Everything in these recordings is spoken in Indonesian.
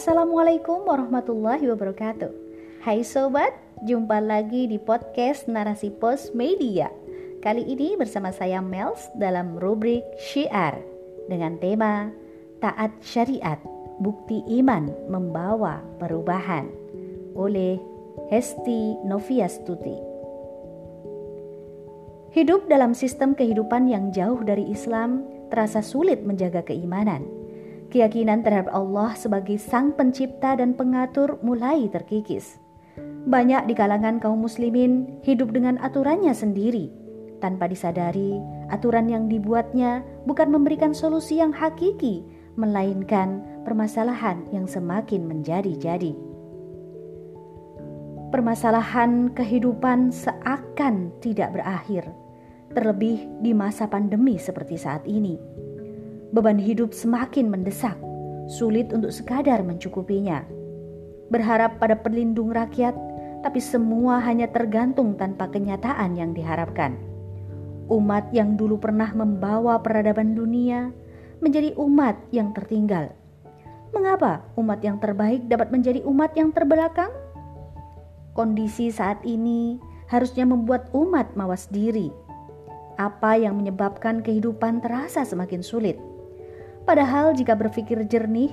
Assalamualaikum warahmatullahi wabarakatuh. Hai sobat, jumpa lagi di podcast Narasi Pos Media. Kali ini bersama saya Mels dalam rubrik Syiar dengan tema Taat Syariat, Bukti Iman Membawa Perubahan oleh Hesti Noviastuti. Hidup dalam sistem kehidupan yang jauh dari Islam terasa sulit menjaga keimanan Keyakinan terhadap Allah sebagai Sang Pencipta dan Pengatur mulai terkikis. Banyak di kalangan kaum Muslimin hidup dengan aturannya sendiri, tanpa disadari aturan yang dibuatnya bukan memberikan solusi yang hakiki, melainkan permasalahan yang semakin menjadi-jadi. Permasalahan kehidupan seakan tidak berakhir, terlebih di masa pandemi seperti saat ini beban hidup semakin mendesak, sulit untuk sekadar mencukupinya. Berharap pada perlindung rakyat, tapi semua hanya tergantung tanpa kenyataan yang diharapkan. Umat yang dulu pernah membawa peradaban dunia menjadi umat yang tertinggal. Mengapa umat yang terbaik dapat menjadi umat yang terbelakang? Kondisi saat ini harusnya membuat umat mawas diri. Apa yang menyebabkan kehidupan terasa semakin sulit? Padahal jika berpikir jernih,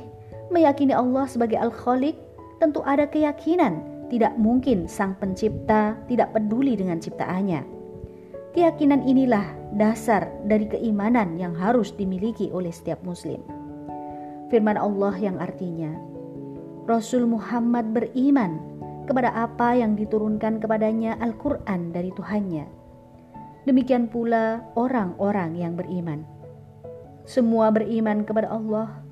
meyakini Allah sebagai Al-Khaliq, tentu ada keyakinan tidak mungkin Sang Pencipta tidak peduli dengan ciptaannya. Keyakinan inilah dasar dari keimanan yang harus dimiliki oleh setiap muslim. Firman Allah yang artinya, Rasul Muhammad beriman kepada apa yang diturunkan kepadanya Al-Quran dari Tuhannya. Demikian pula orang-orang yang beriman. Semua beriman kepada Allah,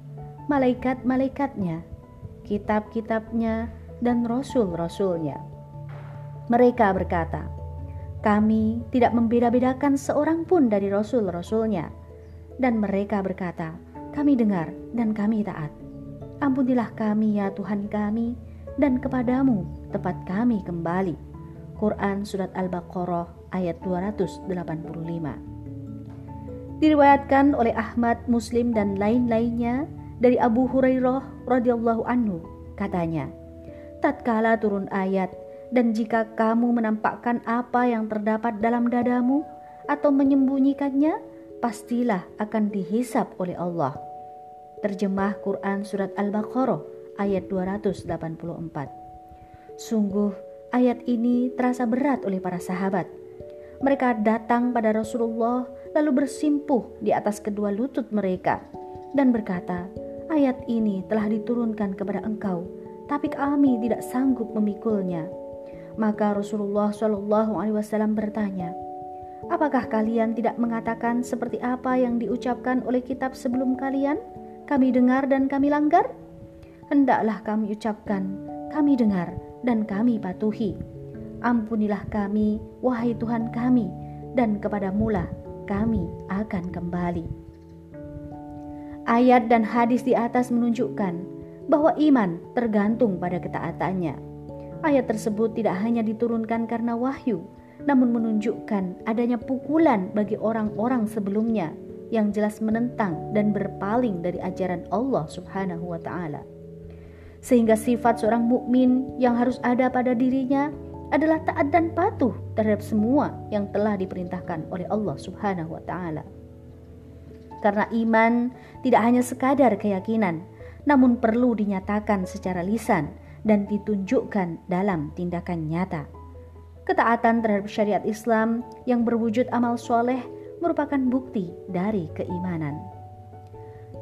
malaikat-malaikatnya, kitab-kitabnya, dan rasul-rasulnya. Mereka berkata, kami tidak membeda-bedakan seorang pun dari rasul-rasulnya. Dan mereka berkata, kami dengar dan kami taat. Ampunilah kami ya Tuhan kami, dan kepadamu tepat kami kembali. Quran Surat Al-Baqarah ayat 285 Diriwayatkan oleh Ahmad, Muslim dan lain-lainnya dari Abu Hurairah radhiyallahu anhu katanya, tatkala turun ayat dan jika kamu menampakkan apa yang terdapat dalam dadamu atau menyembunyikannya, pastilah akan dihisap oleh Allah. Terjemah Quran Surat Al-Baqarah ayat 284 Sungguh ayat ini terasa berat oleh para sahabat. Mereka datang pada Rasulullah lalu bersimpuh di atas kedua lutut mereka dan berkata, "Ayat ini telah diturunkan kepada engkau, tapi kami tidak sanggup memikulnya." Maka Rasulullah Wasallam bertanya, "Apakah kalian tidak mengatakan seperti apa yang diucapkan oleh kitab sebelum kalian? Kami dengar dan kami langgar. Hendaklah kami ucapkan, kami dengar dan kami patuhi. Ampunilah kami, wahai Tuhan kami, dan kepada Mula kami akan kembali. Ayat dan hadis di atas menunjukkan bahwa iman tergantung pada ketaatannya. Ayat tersebut tidak hanya diturunkan karena wahyu, namun menunjukkan adanya pukulan bagi orang-orang sebelumnya yang jelas menentang dan berpaling dari ajaran Allah Subhanahu wa taala. Sehingga sifat seorang mukmin yang harus ada pada dirinya adalah taat dan patuh terhadap semua yang telah diperintahkan oleh Allah Subhanahu wa taala. Karena iman tidak hanya sekadar keyakinan, namun perlu dinyatakan secara lisan dan ditunjukkan dalam tindakan nyata. Ketaatan terhadap syariat Islam yang berwujud amal soleh merupakan bukti dari keimanan.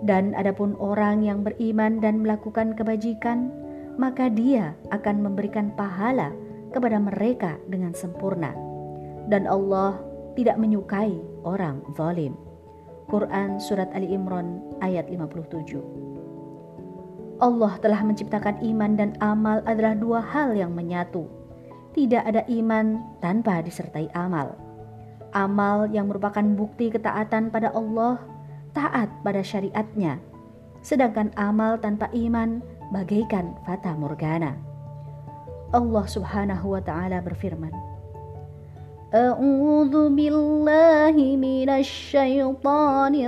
Dan adapun orang yang beriman dan melakukan kebajikan, maka dia akan memberikan pahala kepada mereka dengan sempurna. Dan Allah tidak menyukai orang zalim. Quran Surat Ali Imran ayat 57 Allah telah menciptakan iman dan amal adalah dua hal yang menyatu. Tidak ada iman tanpa disertai amal. Amal yang merupakan bukti ketaatan pada Allah, taat pada syariatnya. Sedangkan amal tanpa iman bagaikan fata morgana. Allah Subhanahu wa taala berfirman A'udzu billahi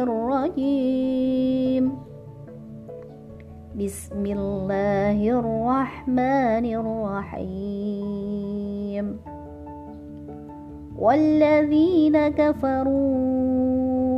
rajim بسم الله الرحمن الرحيم والذين كفروا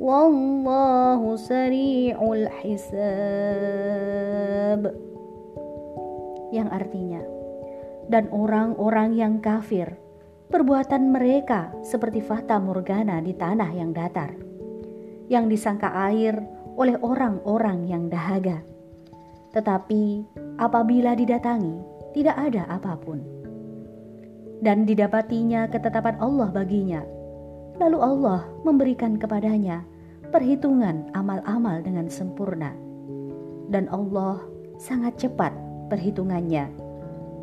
والله سريع الحساب yang artinya dan orang-orang yang kafir perbuatan mereka seperti fata morgana di tanah yang datar, yang disangka air oleh orang-orang yang dahaga. Tetapi apabila didatangi, tidak ada apapun. Dan didapatinya ketetapan Allah baginya. Lalu Allah memberikan kepadanya perhitungan amal-amal dengan sempurna. Dan Allah sangat cepat perhitungannya.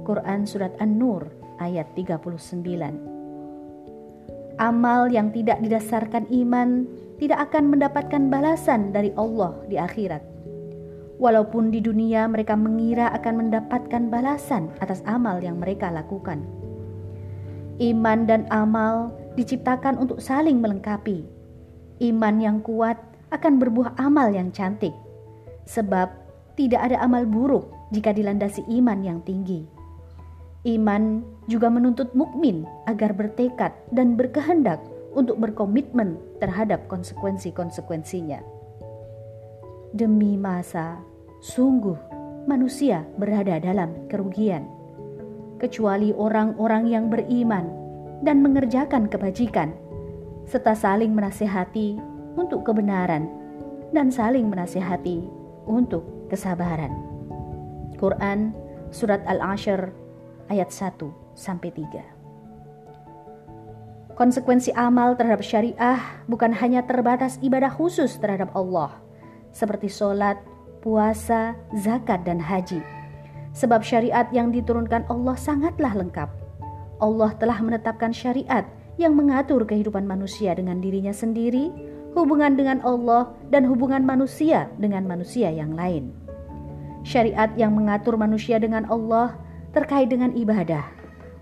Quran Surat An-Nur ayat 39. Amal yang tidak didasarkan iman tidak akan mendapatkan balasan dari Allah di akhirat. Walaupun di dunia mereka mengira akan mendapatkan balasan atas amal yang mereka lakukan. Iman dan amal diciptakan untuk saling melengkapi. Iman yang kuat akan berbuah amal yang cantik, sebab tidak ada amal buruk jika dilandasi iman yang tinggi. Iman juga menuntut mukmin agar bertekad dan berkehendak untuk berkomitmen terhadap konsekuensi-konsekuensinya. Demi masa, sungguh manusia berada dalam kerugian, kecuali orang-orang yang beriman dan mengerjakan kebajikan, serta saling menasehati untuk kebenaran dan saling menasehati untuk kesabaran. Quran Surat Al-Ashr ayat 1 sampai 3. Konsekuensi amal terhadap syariah bukan hanya terbatas ibadah khusus terhadap Allah seperti sholat, puasa, zakat, dan haji. Sebab syariat yang diturunkan Allah sangatlah lengkap. Allah telah menetapkan syariat yang mengatur kehidupan manusia dengan dirinya sendiri, hubungan dengan Allah, dan hubungan manusia dengan manusia yang lain. Syariat yang mengatur manusia dengan Allah terkait dengan ibadah.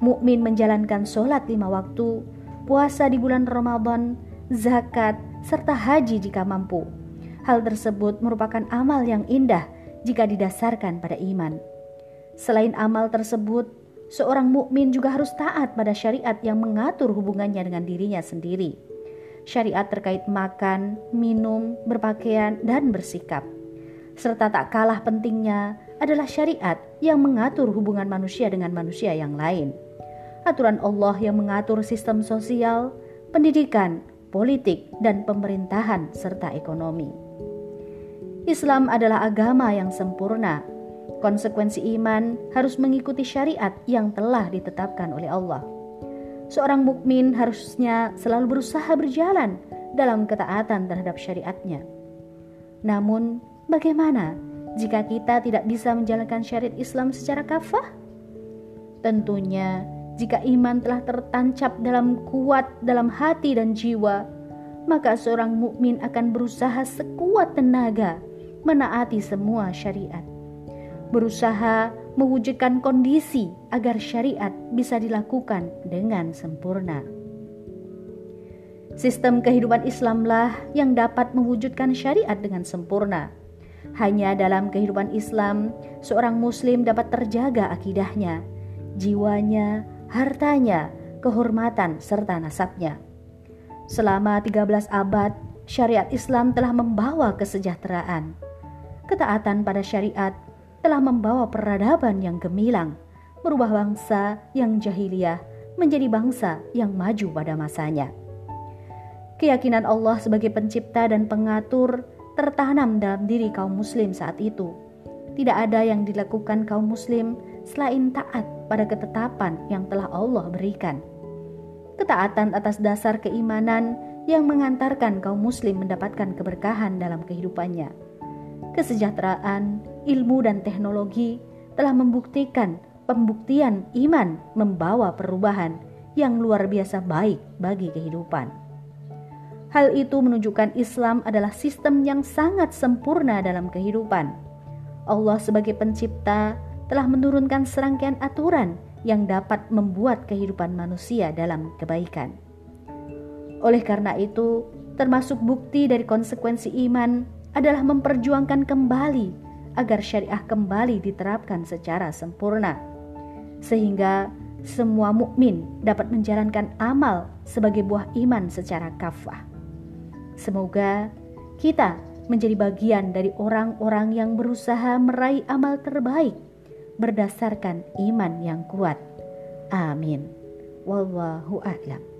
Mukmin menjalankan sholat lima waktu, puasa di bulan Ramadan, zakat, serta haji jika mampu. Hal tersebut merupakan amal yang indah jika didasarkan pada iman. Selain amal tersebut, seorang mukmin juga harus taat pada syariat yang mengatur hubungannya dengan dirinya sendiri. Syariat terkait makan, minum, berpakaian, dan bersikap serta tak kalah pentingnya adalah syariat yang mengatur hubungan manusia dengan manusia yang lain. Aturan Allah yang mengatur sistem sosial, pendidikan, politik, dan pemerintahan serta ekonomi. Islam adalah agama yang sempurna. Konsekuensi iman harus mengikuti syariat yang telah ditetapkan oleh Allah. Seorang mukmin harusnya selalu berusaha berjalan dalam ketaatan terhadap syariatnya. Namun, Bagaimana jika kita tidak bisa menjalankan syariat Islam secara kafah? Tentunya, jika iman telah tertancap dalam kuat dalam hati dan jiwa, maka seorang mukmin akan berusaha sekuat tenaga menaati semua syariat. Berusaha mewujudkan kondisi agar syariat bisa dilakukan dengan sempurna. Sistem kehidupan Islamlah yang dapat mewujudkan syariat dengan sempurna hanya dalam kehidupan Islam, seorang Muslim dapat terjaga akidahnya, jiwanya, hartanya, kehormatan, serta nasabnya. Selama 13 abad, syariat Islam telah membawa kesejahteraan. Ketaatan pada syariat telah membawa peradaban yang gemilang, merubah bangsa yang jahiliyah menjadi bangsa yang maju pada masanya. Keyakinan Allah sebagai pencipta dan pengatur tertanam dalam diri kaum muslim saat itu. Tidak ada yang dilakukan kaum muslim selain taat pada ketetapan yang telah Allah berikan. Ketaatan atas dasar keimanan yang mengantarkan kaum muslim mendapatkan keberkahan dalam kehidupannya. Kesejahteraan, ilmu dan teknologi telah membuktikan pembuktian iman membawa perubahan yang luar biasa baik bagi kehidupan. Hal itu menunjukkan Islam adalah sistem yang sangat sempurna dalam kehidupan. Allah sebagai pencipta telah menurunkan serangkaian aturan yang dapat membuat kehidupan manusia dalam kebaikan. Oleh karena itu, termasuk bukti dari konsekuensi iman adalah memperjuangkan kembali agar syariah kembali diterapkan secara sempurna, sehingga semua mukmin dapat menjalankan amal sebagai buah iman secara kafah. Semoga kita menjadi bagian dari orang-orang yang berusaha meraih amal terbaik berdasarkan iman yang kuat. Amin. Wallahu a'lam.